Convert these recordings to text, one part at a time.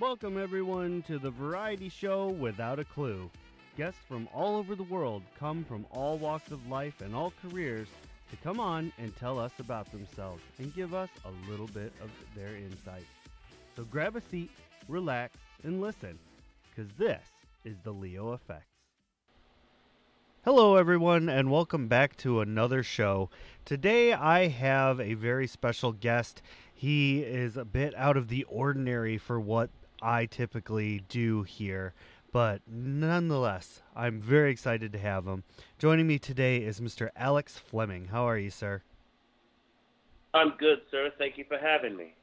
Welcome, everyone, to the variety show Without a Clue. Guests from all over the world come from all walks of life and all careers to come on and tell us about themselves and give us a little bit of their insight. So grab a seat, relax, and listen, because this is the Leo Affects. Hello, everyone, and welcome back to another show. Today, I have a very special guest. He is a bit out of the ordinary for what I typically do here, but nonetheless, I'm very excited to have him. Joining me today is Mr. Alex Fleming. How are you, sir? I'm good, sir. Thank you for having me.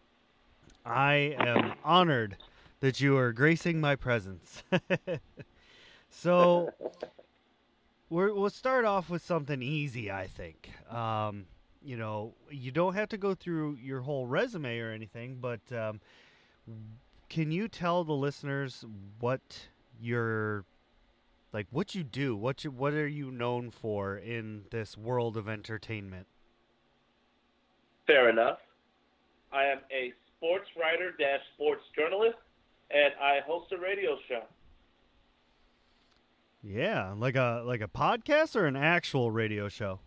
I am honored that you are gracing my presence. so, we will start off with something easy, I think. Um, you know, you don't have to go through your whole resume or anything, but um, can you tell the listeners what your like what you do? What you, what are you known for in this world of entertainment? Fair enough. I am a sports writer dash sports journalist, and I host a radio show. Yeah, like a like a podcast or an actual radio show.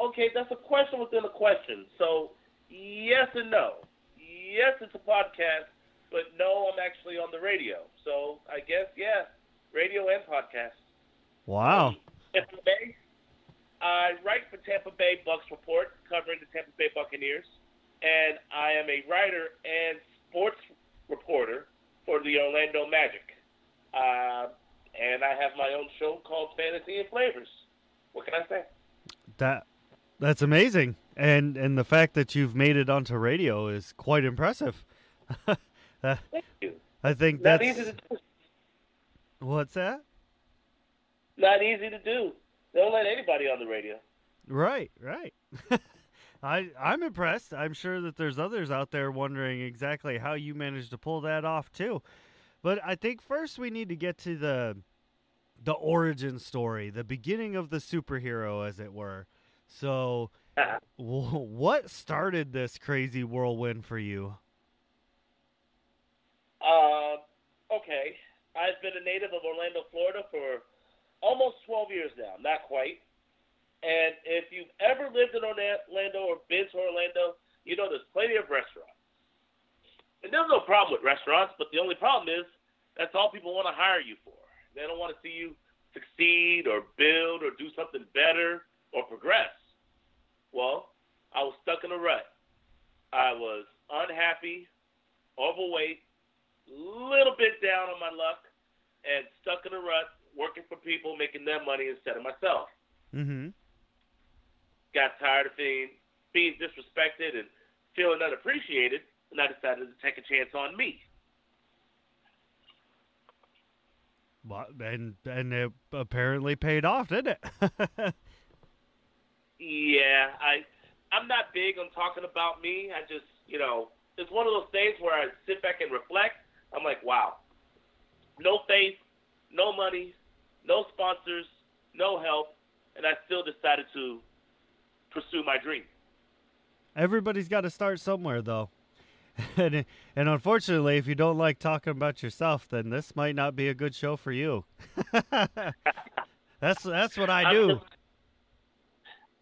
Okay, that's a question within a question. So, yes and no. Yes, it's a podcast, but no, I'm actually on the radio. So, I guess yeah, radio and podcast. Wow. Tampa Bay. I write for Tampa Bay Bucks Report, covering the Tampa Bay Buccaneers, and I am a writer and sports reporter for the Orlando Magic. Uh, and I have my own show called Fantasy and Flavors. What can I say? That that's amazing, and and the fact that you've made it onto radio is quite impressive. Thank you. I think Not that's easy to do. what's that? Not easy to do. They don't let anybody on the radio. Right, right. I I'm impressed. I'm sure that there's others out there wondering exactly how you managed to pull that off too. But I think first we need to get to the the origin story, the beginning of the superhero as it were. So what started this crazy whirlwind for you? Uh, okay. I've been a native of Orlando, Florida for almost 12 years now. Not quite. And if you've ever lived in Orlando or been to Orlando, you know there's plenty of restaurants. And there's no problem with restaurants, but the only problem is that's all people want to hire you for. They don't want to see you succeed or build or do something better or progress. Well, I was stuck in a rut. I was unhappy, overweight, a little bit down on my luck, and stuck in a rut, working for people, making their money instead of myself. Mm-hmm. Got tired of being being disrespected and feeling unappreciated, and I decided to take a chance on me. Well, and and it apparently paid off, didn't it? Yeah, I I'm not big on talking about me. I just you know it's one of those things where I sit back and reflect. I'm like, wow, no faith, no money, no sponsors, no help, and I still decided to pursue my dream. Everybody's got to start somewhere, though. and and unfortunately, if you don't like talking about yourself, then this might not be a good show for you. that's that's what I do.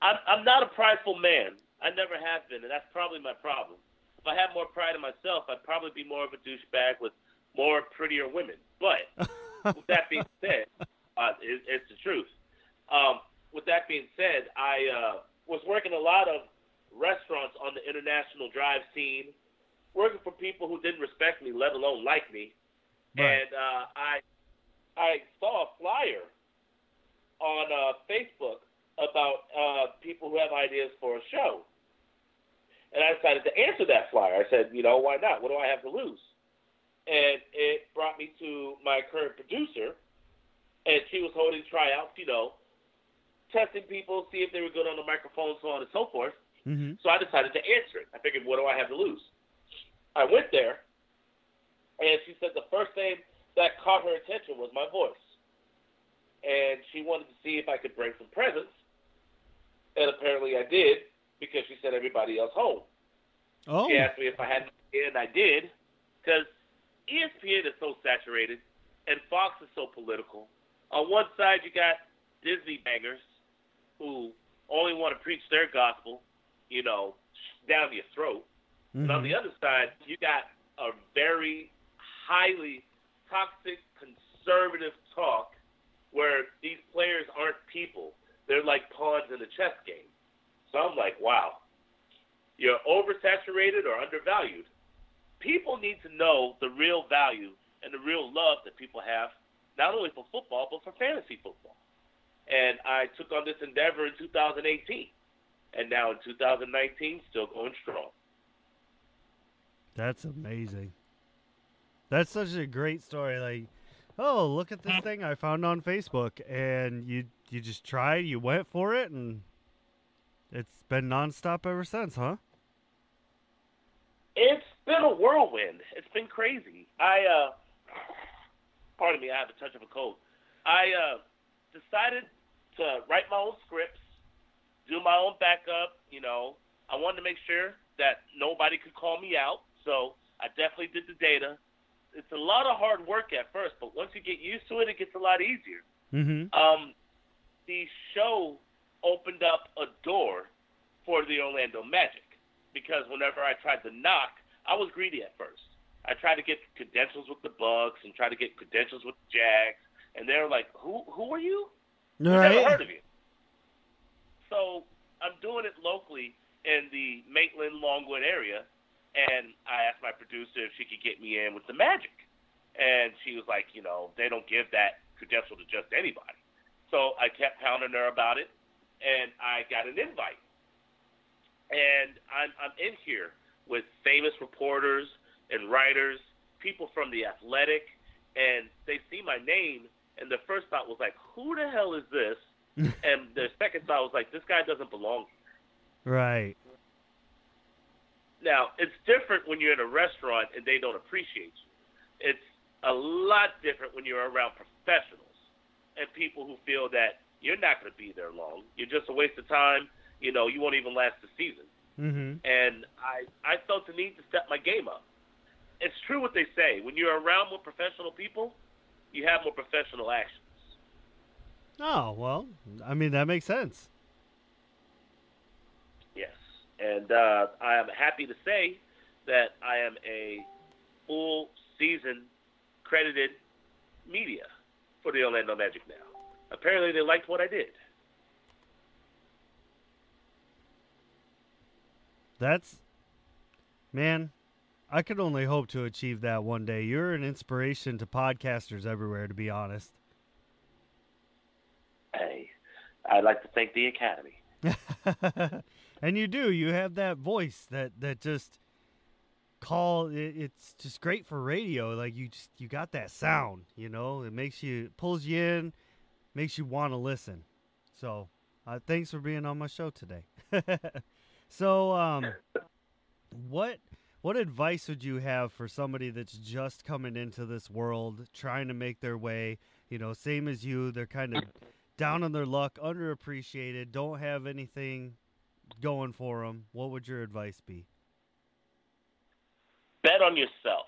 I'm, I'm not a prideful man. I never have been, and that's probably my problem. If I had more pride in myself, I'd probably be more of a douchebag with more prettier women. But with that being said, uh, it, it's the truth. Um, with that being said, I uh, was working a lot of restaurants on the international drive scene, working for people who didn't respect me, let alone like me. Right. And uh, I I saw a flyer on uh, Facebook about uh, people who have ideas for a show. And I decided to answer that flyer. I said, you know, why not? What do I have to lose? And it brought me to my current producer, and she was holding tryouts, you know, testing people, see if they were good on the microphone, so on and so forth. hmm So I decided to answer it. I figured, what do I have to lose? I went there, and she said the first thing that caught her attention was my voice. And she wanted to see if I could bring some presence. And apparently I did, because she said everybody else home. Oh, She asked me if I had an idea, and I did. because ESPN is so saturated and Fox is so political. On one side, you got Disney bangers who only want to preach their gospel, you know, down your throat. Mm-hmm. And on the other side, you got a very highly toxic conservative talk where these players aren't people. They're like pawns in a chess game. So I'm like, wow, you're oversaturated or undervalued. People need to know the real value and the real love that people have, not only for football, but for fantasy football. And I took on this endeavor in 2018. And now in 2019, still going strong. That's amazing. That's such a great story. Like, oh, look at this thing I found on Facebook, and you you just tried, you went for it, and it's been nonstop ever since, huh? It's been a whirlwind. It's been crazy. I uh, pardon me, I have a touch of a cold. I uh, decided to write my own scripts, do my own backup. You know, I wanted to make sure that nobody could call me out, so I definitely did the data. It's a lot of hard work at first, but once you get used to it, it gets a lot easier. Mm-hmm. Um, the show opened up a door for the Orlando Magic because whenever I tried to knock, I was greedy at first. I tried to get credentials with the Bucks and try to get credentials with the Jags, and they were like, "Who? Who are you? All Never heard of you." So I'm doing it locally in the Maitland Longwood area, and I asked my producer if she could get me in with the Magic, and she was like, "You know, they don't give that credential to just anybody." So I kept pounding her about it, and I got an invite. And I'm I'm in here with famous reporters and writers, people from the Athletic, and they see my name, and the first thought was like, "Who the hell is this?" and the second thought was like, "This guy doesn't belong." here." Right. Now it's different when you're in a restaurant and they don't appreciate you. It's a lot different when you're around professionals and people who feel that you're not going to be there long. You're just a waste of time. You know, you won't even last the season. Mm-hmm. And I, I felt the need to step my game up. It's true what they say. When you're around more professional people, you have more professional actions. Oh well, I mean that makes sense. Yes. And uh, I am happy to say that I am a full season credited media for the Orlando Magic now. Apparently, they liked what I did. That's man, I could only hope to achieve that one day. You're an inspiration to podcasters everywhere, to be honest. Hey, I'd like to thank the Academy. and you do. You have that voice that that just call. It, it's just great for radio. Like you just you got that sound. You know, it makes you pulls you in, makes you want to listen. So, uh, thanks for being on my show today. so, um, what what advice would you have for somebody that's just coming into this world, trying to make their way? You know, same as you, they're kind of down on their luck, underappreciated, don't have anything going for them. What would your advice be? Bet on yourself.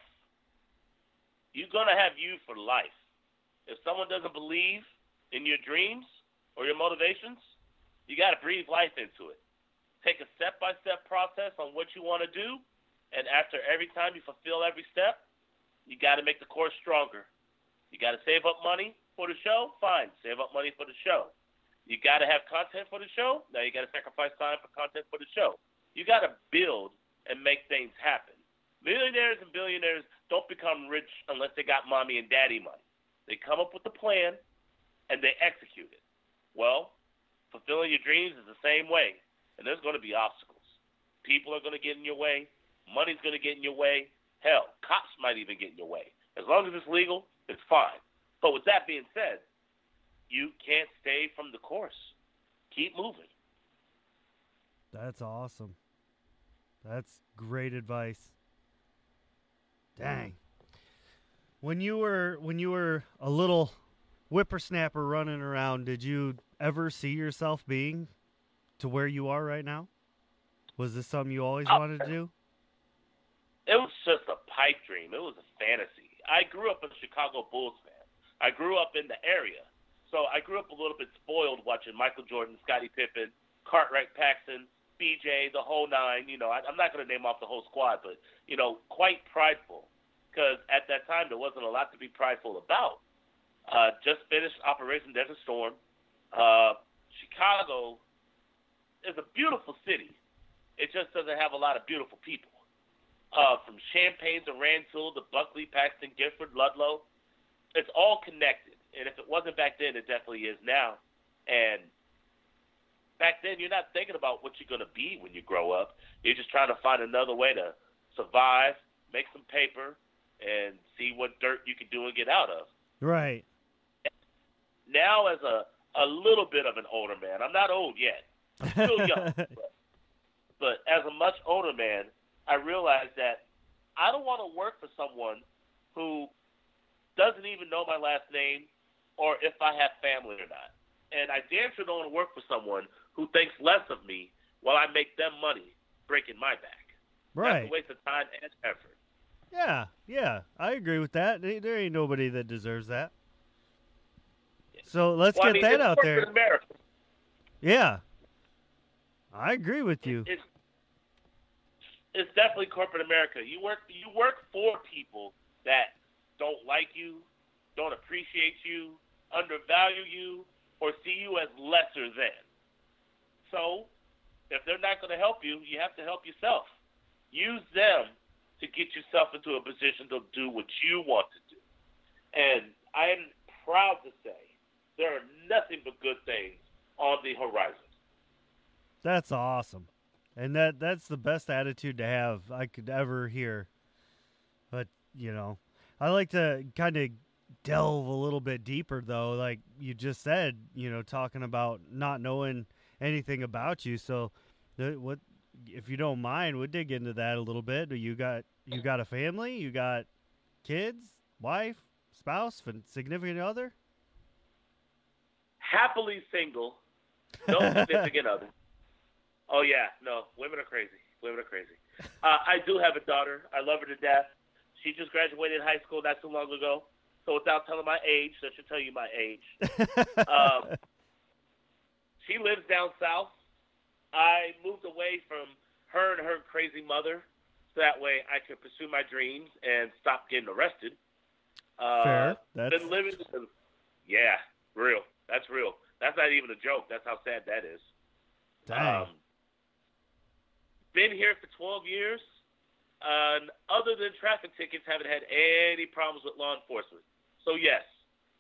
You're going to have you for life. If someone doesn't believe in your dreams or your motivations, you got to breathe life into it. Take a step by step process on what you want to do, and after every time you fulfill every step, you got to make the course stronger. You got to save up money for the show? Fine, save up money for the show. You got to have content for the show? Now you got to sacrifice time for content for the show. You got to build and make things happen. Millionaires and billionaires don't become rich unless they got mommy and daddy money. They come up with a plan and they execute it. Well, fulfilling your dreams is the same way, and there's going to be obstacles. People are going to get in your way. Money's going to get in your way. Hell, cops might even get in your way. As long as it's legal, it's fine. But with that being said, you can't stay from the course. Keep moving. That's awesome. That's great advice. Dang. When you were when you were a little whippersnapper running around, did you ever see yourself being to where you are right now? Was this something you always Uh, wanted to do? It was just a pipe dream. It was a fantasy. I grew up a Chicago Bulls fan. I grew up in the area. So I grew up a little bit spoiled watching Michael Jordan, Scottie Pippen, Cartwright Paxson, BJ, the whole nine. You know, I, I'm not going to name off the whole squad, but, you know, quite prideful. Because at that time, there wasn't a lot to be prideful about. Uh, just finished Operation Desert Storm. Uh, Chicago is a beautiful city. It just doesn't have a lot of beautiful people. Uh, from Champaign to Rantoul to Buckley, Paxton, Gifford, Ludlow, it's all connected. And if it wasn't back then, it definitely is now. And back then, you're not thinking about what you're going to be when you grow up. You're just trying to find another way to survive, make some paper, and see what dirt you can do and get out of. Right. Now, as a a little bit of an older man, I'm not old yet. I'm still young. but, but as a much older man, I realize that I don't want to work for someone who doesn't even know my last name or if I have family or not. And I damn sure don't want to work for someone who thinks less of me while I make them money breaking my back. Right. That's a waste of time and effort. Yeah, yeah, I agree with that. There ain't nobody that deserves that. So let's well, get I mean, that out there. America. Yeah, I agree with you. It's, it's definitely corporate America. You work you work for people that don't like you, don't appreciate you, undervalue you, or see you as lesser than. So, if they're not going to help you, you have to help yourself. Use them to get yourself into a position to do what you want to do. And I am proud to say there are nothing but good things on the horizon. That's awesome. And that that's the best attitude to have I could ever hear. But, you know, I like to kind of delve a little bit deeper though, like you just said, you know, talking about not knowing anything about you. So, what if you don't mind, we'll dig into that a little bit. You got you got a family, you got kids, wife, spouse, significant other? Happily single, no significant other. Oh yeah, no, women are crazy. Women are crazy. Uh, I do have a daughter. I love her to death. She just graduated high school not too long ago. So without telling my age, that should tell you my age. um, she lives down south. I moved away from her and her crazy mother, so that way I could pursue my dreams and stop getting arrested. Uh, Fair. That's been living. Yeah, real. That's real. That's not even a joke. That's how sad that is. Dang. Um, been here for 12 years. Uh, other than traffic tickets, haven't had any problems with law enforcement. So yes,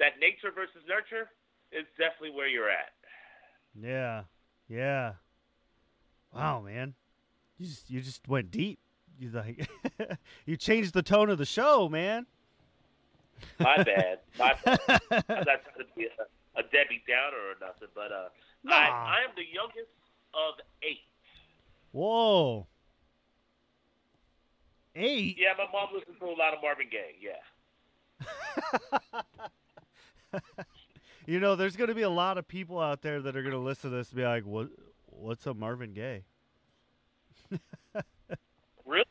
that nature versus nurture is definitely where you're at. Yeah, yeah. Wow, man, you just you just went deep. You like you changed the tone of the show, man. My bad. My bad. I'm not trying to be a, a Debbie Downer or nothing, but uh, nah. I, I am the youngest of eight. Whoa. Eight. Yeah, my mom listens to a lot of Marvin Gaye. Yeah. you know, there's going to be a lot of people out there that are going to listen to this and be like, "What? What's a Marvin Gaye?" really?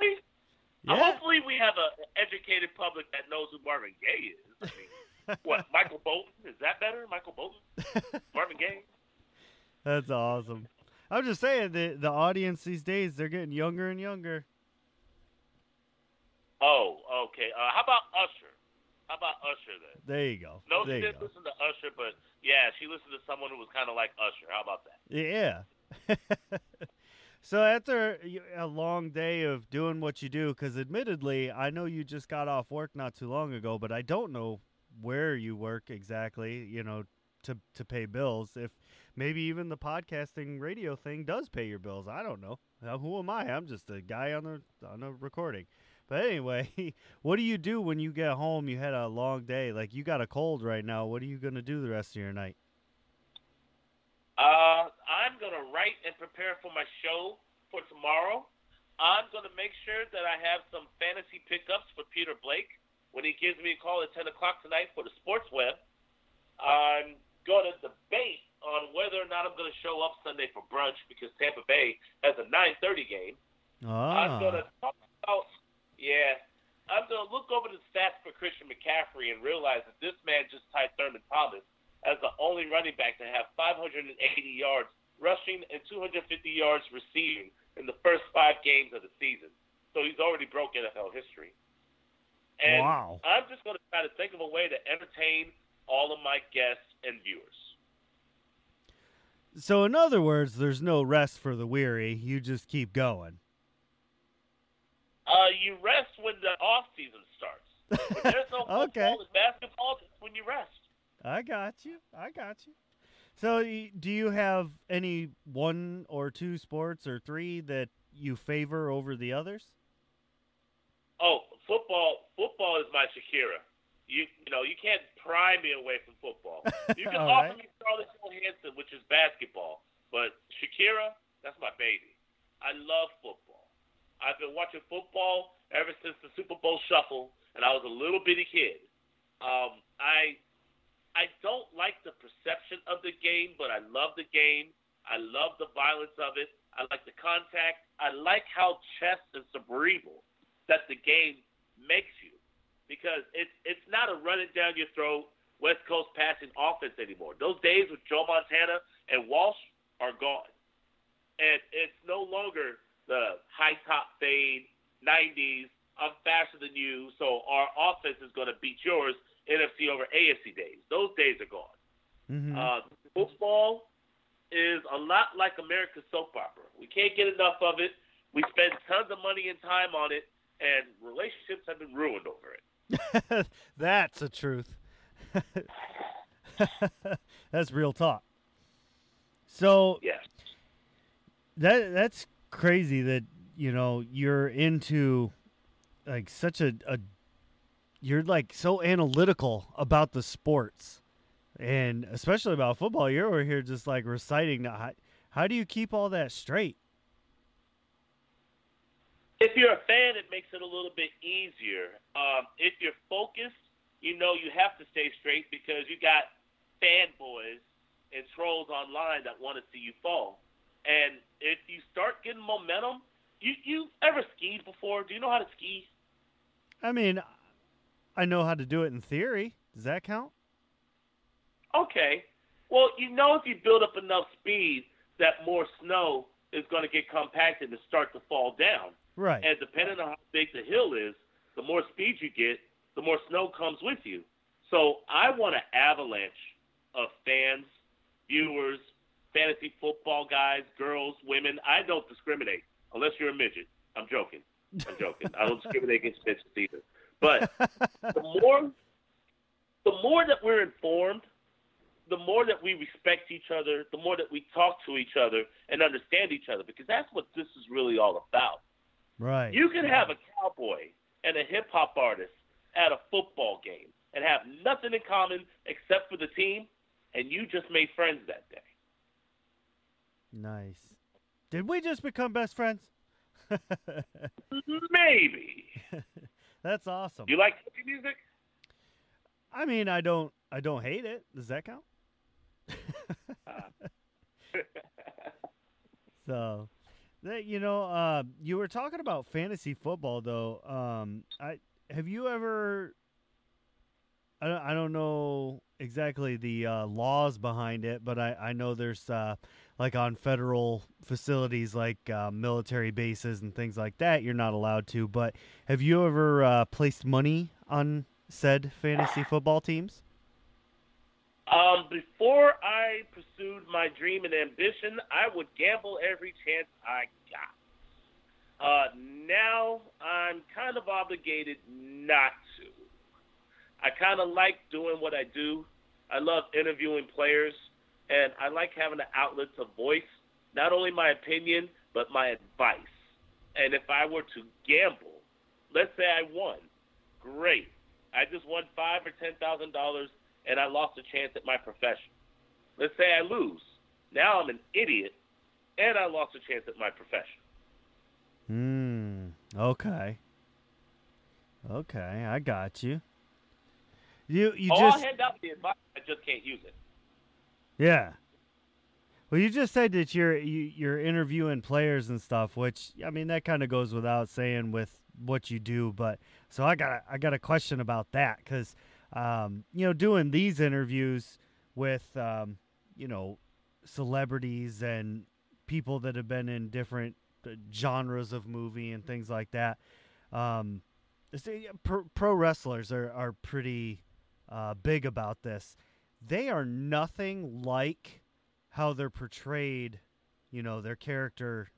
Yeah. Uh, hopefully, we have an educated public that knows who Marvin Gaye is. I mean, what? Michael Bolton? Is that better? Michael Bolton? Marvin Gaye? That's awesome. I'm just saying the the audience these days they're getting younger and younger. Oh, okay. Uh, how about Usher? How about Usher then? There you go. No, there she didn't listen to Usher, but yeah, she listened to someone who was kind of like Usher. How about that? Yeah. so after a long day of doing what you do, because admittedly, I know you just got off work not too long ago, but I don't know where you work exactly. You know, to to pay bills. If maybe even the podcasting radio thing does pay your bills. I don't know. Now, who am I? I'm just a guy on the on a recording. But anyway, what do you do when you get home? You had a long day. Like you got a cold right now. What are you gonna do the rest of your night? Uh, I'm gonna write and prepare for my show for tomorrow. I'm gonna make sure that I have some fantasy pickups for Peter Blake when he gives me a call at 10 o'clock tonight for the Sports Web. I'm gonna debate on whether or not I'm gonna show up Sunday for brunch because Tampa Bay has a 9:30 game. Ah. I'm gonna talk about yeah, I'm gonna look over the stats for Christian McCaffrey and realize that this man just tied Thurman Thomas as the only running back to have 580 yards rushing and 250 yards receiving in the first five games of the season. So he's already broke NFL history. And wow. I'm just going to try to think of a way to entertain all of my guests and viewers. So, in other words, there's no rest for the weary. You just keep going. Uh, you rest when the off season starts. When there's no okay. football and basketball, that's when you rest. I got you. I got you. So, do you have any one or two sports or three that you favor over the others? Oh, football! Football is my Shakira. You you know you can't pry me away from football. You can offer right. me Scarlett Johansson, which is basketball, but Shakira, that's my baby. I love football. I've been watching football ever since the Super Bowl Shuffle, and I was a little bitty kid. Um, I I don't like the perception of the game, but I love the game. I love the violence of it. I like the contact. I like how chess and cerebral that the game makes you because it's it's not a run it down your throat West Coast passing offense anymore. Those days with Joe Montana and Walsh are gone, and it's no longer top fade '90s. I'm faster than you, so our offense is going to beat yours. NFC over AFC days. Those days are gone. Mm-hmm. Uh, football is a lot like America's soap opera. We can't get enough of it. We spend tons of money and time on it, and relationships have been ruined over it. That's the truth. that's real talk. So Yeah. that that's crazy that you know you're into like such a, a you're like so analytical about the sports and especially about football you're over here just like reciting how, how do you keep all that straight If you're a fan, it makes it a little bit easier. Um, if you're focused, you know you have to stay straight because you got fanboys and trolls online that want to see you fall. And if you start getting momentum, you you ever skied before? Do you know how to ski? i mean i know how to do it in theory does that count Okay. Well, you know if you build up enough speed that more snow is going to get compacted and start to fall down. right And depending on how big the hill is, the more speed you get, the more snow comes with you. So I want an avalanche of fans, viewers, fantasy football guys, girls, women. I don't discriminate unless you're a midget. I'm joking. I'm joking. I don't discriminate against midgets either. But the more the more that we're informed, the more that we respect each other, the more that we talk to each other and understand each other, because that's what this is really all about. right You can have a cowboy and a hip hop artist at a football game and have nothing in common except for the team, and you just made friends that day. nice did we just become best friends Maybe. that's awesome You like country music? I mean, I don't, I don't hate it. Does that count? so, that you know, uh, you were talking about fantasy football, though. Um, I have you ever? I don't, I don't know exactly the uh, laws behind it, but I, I know there's uh, like on federal facilities like uh, military bases and things like that, you're not allowed to. But have you ever uh, placed money on said fantasy football teams? Um, before I pursued my dream and ambition, I would gamble every chance I got. Uh, now I'm kind of obligated not to. I kind of like doing what I do. I love interviewing players, and I like having an outlet to voice not only my opinion but my advice. And if I were to gamble, let's say I won, great. I just won five or ten thousand dollars and I lost a chance at my profession. Let's say I lose. Now I'm an idiot and I lost a chance at my profession. Hmm. Okay. Okay, I got you. You you oh, just I'll hand out the advice, I just can't use it. yeah. Well, you just said that you're you, you're interviewing players and stuff, which I mean that kind of goes without saying with what you do. But so I got I got a question about that because um, you know doing these interviews with um, you know celebrities and people that have been in different uh, genres of movie and things like that. Um, pro, pro wrestlers are are pretty uh, big about this. They are nothing like how they're portrayed, you know, their character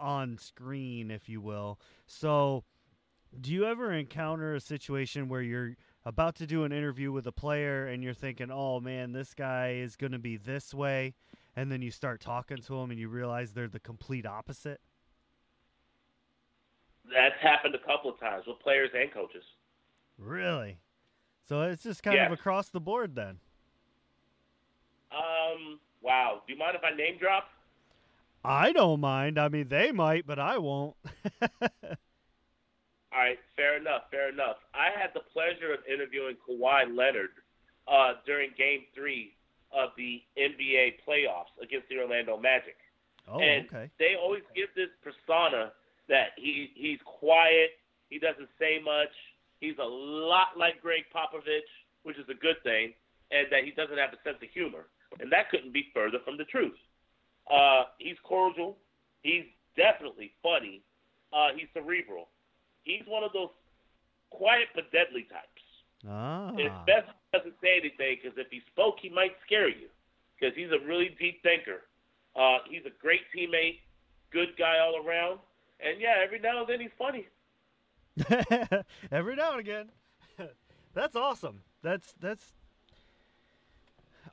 on screen, if you will. So, do you ever encounter a situation where you're about to do an interview with a player and you're thinking, oh man, this guy is going to be this way? And then you start talking to them and you realize they're the complete opposite? That's happened a couple of times with players and coaches. Really? So it's just kind of across the board then. Um. Wow. Do you mind if I name drop? I don't mind. I mean, they might, but I won't. All right, fair enough, fair enough. I had the pleasure of interviewing Kawhi Leonard uh, during Game Three of the NBA playoffs against the Orlando Magic. Oh, and okay. They always give this persona that he he's quiet, he doesn't say much, he's a lot like Gregg Popovich, which is a good thing, and that he doesn't have a sense of humor. And that couldn't be further from the truth. Uh, he's cordial. He's definitely funny. Uh, he's cerebral. He's one of those quiet but deadly types. Ah. It's best he doesn't say anything because if he spoke, he might scare you because he's a really deep thinker. Uh, he's a great teammate, good guy all around, and yeah, every now and then he's funny. every now and again. that's awesome. That's that's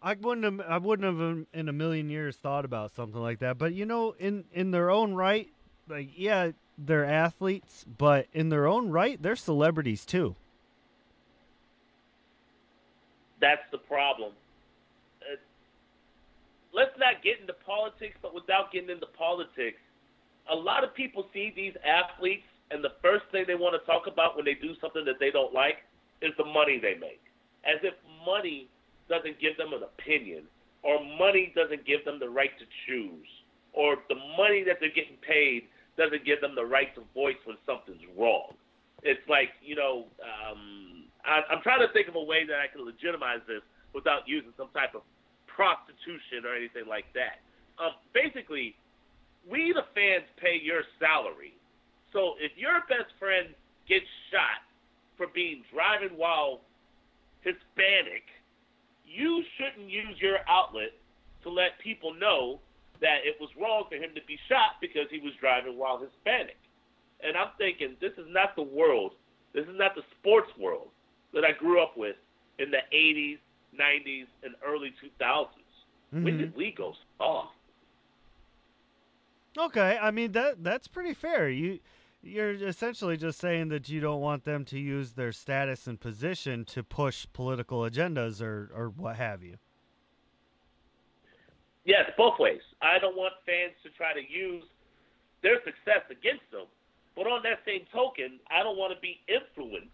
I wouldn't have I wouldn't have in a million years thought about something like that. But you know, in in their own right, like yeah, they're athletes, but in their own right, they're celebrities too. That's the problem. Uh, let's not get into politics, but without getting into politics, a lot of people see these athletes, and the first thing they want to talk about when they do something that they don't like is the money they make, as if money doesn't give them an opinion, or money doesn't give them the right to choose, or the money that they're getting paid doesn't give them the right to voice when something's wrong. It's like, you know, um, I, I'm trying to think of a way that I can legitimize this without using some type of prostitution or anything like that. Um, basically, we the fans pay your salary. So if your best friend gets shot for being driving while Hispanic you shouldn't use your outlet to let people know that it was wrong for him to be shot because he was driving while Hispanic. And I'm thinking, this is not the world, this is not the sports world that I grew up with in the 80s, 90s, and early 2000s. Mm-hmm. When did we go soft? Okay, I mean that that's pretty fair. You you're essentially just saying that you don't want them to use their status and position to push political agendas or, or what have you. Yes, both ways. I don't want fans to try to use their success against them. But on that same token, I don't want to be influenced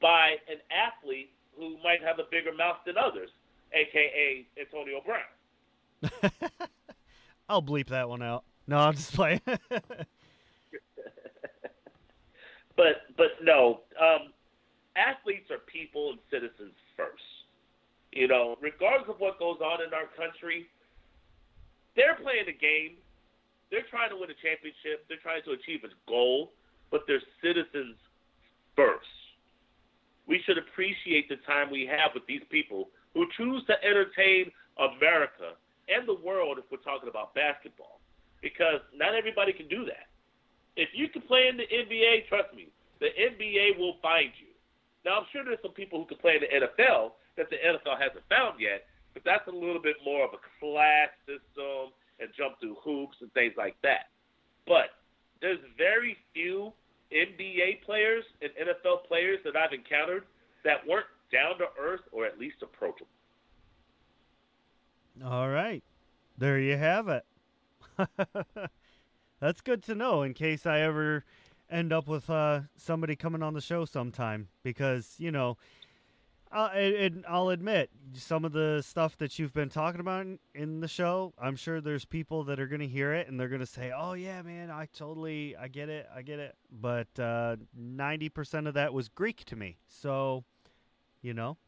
by an athlete who might have a bigger mouth than others, aka Antonio Brown. I'll bleep that one out. No, I'm just playing. But but no, um, athletes are people and citizens first. You know, regardless of what goes on in our country, they're playing a game. They're trying to win a championship. They're trying to achieve a goal, but they're citizens first. We should appreciate the time we have with these people who choose to entertain America and the world if we're talking about basketball, because not everybody can do that. If you can play in the NBA, trust me, the NBA will find you. Now, I'm sure there's some people who can play in the NFL that the NFL hasn't found yet, but that's a little bit more of a class system and jump through hoops and things like that. But there's very few NBA players and NFL players that I've encountered that weren't down to earth or at least approachable. All right. There you have it. That's good to know in case I ever end up with uh, somebody coming on the show sometime because, you know, and, I'll admit, some of the stuff that you've been talking about in, the show, I'm sure there's people that are going to hear it and they're going to say, "Oh yeah, man, I totally, I get it, I get it." But uh, 90% of that was Greek to me, so you know.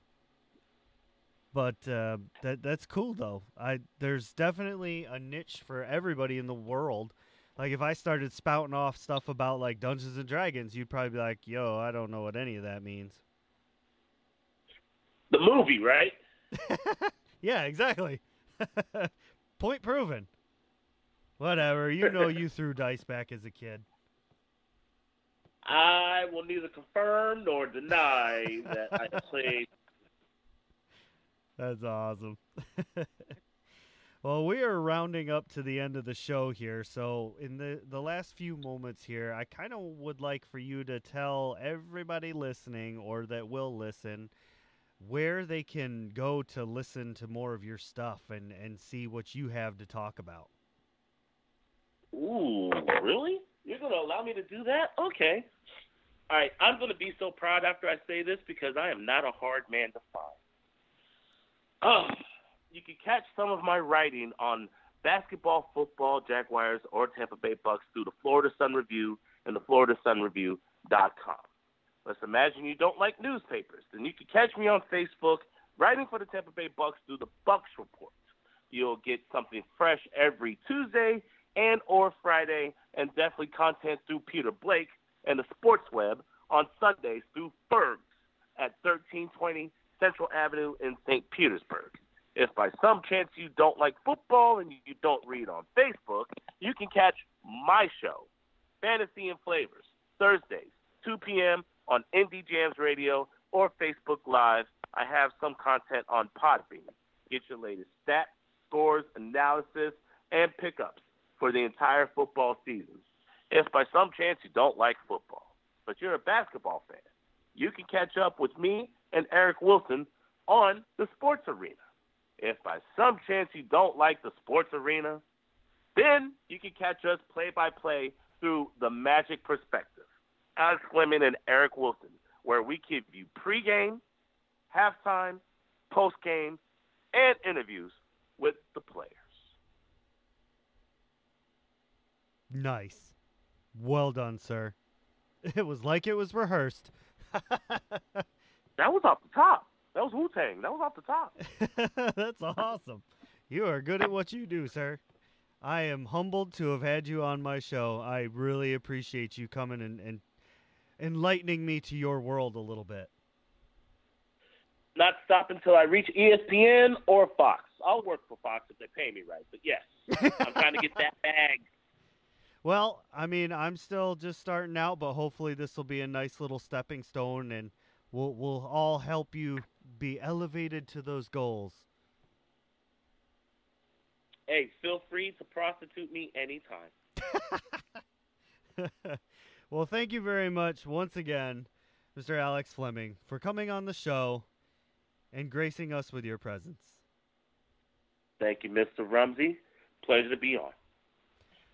But uh, that that's cool though. I there's definitely a niche for everybody in the world. Like if I started spouting off stuff about like Dungeons and Dragons, you'd probably be like, "Yo, I don't know what any of that means." The movie, right? yeah, exactly. Point proven. Whatever. You know you threw dice back as a kid. I will neither confirm nor deny that I played. That's awesome. Well, we are rounding up to the end of the show here. So, in the, the last few moments here, I kind of would like for you to tell everybody listening or that will listen where they can go to listen to more of your stuff and, and see what you have to talk about. Ooh, really? You're going to allow me to do that? Okay. All right, I'm going to be so proud after I say this because I am not a hard man to find. Oh, you can catch some of my writing on basketball, football, Jaguars, or Tampa Bay Bucks through the Florida Sun Review and the FloridaSunReview.com. Let's imagine you don't like newspapers. Then you can catch me on Facebook writing for the Tampa Bay Bucks through the Bucks Report. You'll get something fresh every Tuesday and or Friday, and definitely content through Peter Blake and the Sports Web on Sundays through Fergs at 1320 Central Avenue in St. Petersburg. If by some chance you don't like football and you don't read on Facebook, you can catch my show, Fantasy and Flavors, Thursdays, 2 p.m on Indie Jams Radio or Facebook Live. I have some content on Podbean. Get your latest stats, scores, analysis, and pickups for the entire football season. If by some chance you don't like football, but you're a basketball fan, you can catch up with me and Eric Wilson on the Sports Arena. If by some chance you don't like the Sports Arena, then you can catch us play by play through the Magic Perspective. Alex Fleming and Eric Wilson, where we give you pregame, halftime, postgame, and interviews with the players. Nice. Well done, sir. It was like it was rehearsed. that was off the top. That was Wu Tang. That was off the top. That's awesome. You are good at what you do, sir. I am humbled to have had you on my show. I really appreciate you coming and, and enlightening me to your world a little bit. Not stop until I reach ESPN or Fox. I'll work for Fox if they pay me right. But yes, I'm trying to get that bag. Well, I mean, I'm still just starting out, but hopefully this will be a nice little stepping stone, and we'll we'll all help you be elevated to those goals. Hey, feel free to prostitute me anytime. Well, thank you very much once again, Mr. Alex Fleming, for coming on the show and gracing us with your presence. Thank you, Mr. Rumsey. Pleasure to be on.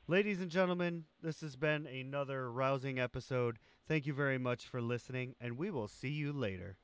Ladies and gentlemen, this has been another rousing episode. Thank you very much for listening, and we will see you later.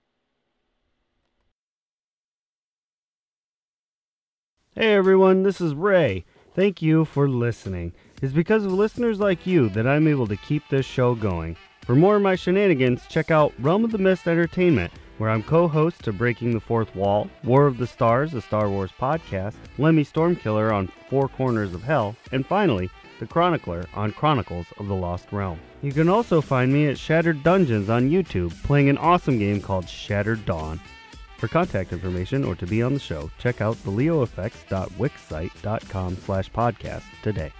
Hey everyone, this is Ray. Thank you for listening. It's because of listeners like you that I'm able to keep this show going. For more of my shenanigans, check out Realm of the Mist Entertainment, where I'm co host to Breaking the Fourth Wall, War of the Stars, a Star Wars podcast, Lemmy Stormkiller on Four Corners of Hell, and finally, The Chronicler on Chronicles of the Lost Realm. You can also find me at Shattered Dungeons on YouTube, playing an awesome game called Shattered Dawn. For contact information or to be on the show, check out the leoaffects.wixsite.com slash podcast today.